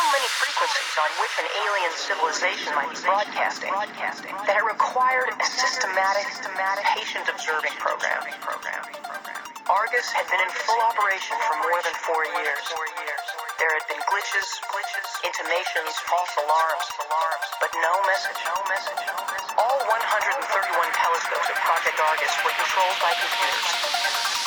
So many frequencies on which an alien civilization might be broadcasting that it required a systematic, patient-observing program. Argus had been in full operation for more than four years. There had been glitches, intimations, false alarms, alarms, but no message, no message. All 131 telescopes of Project Argus were controlled by computers.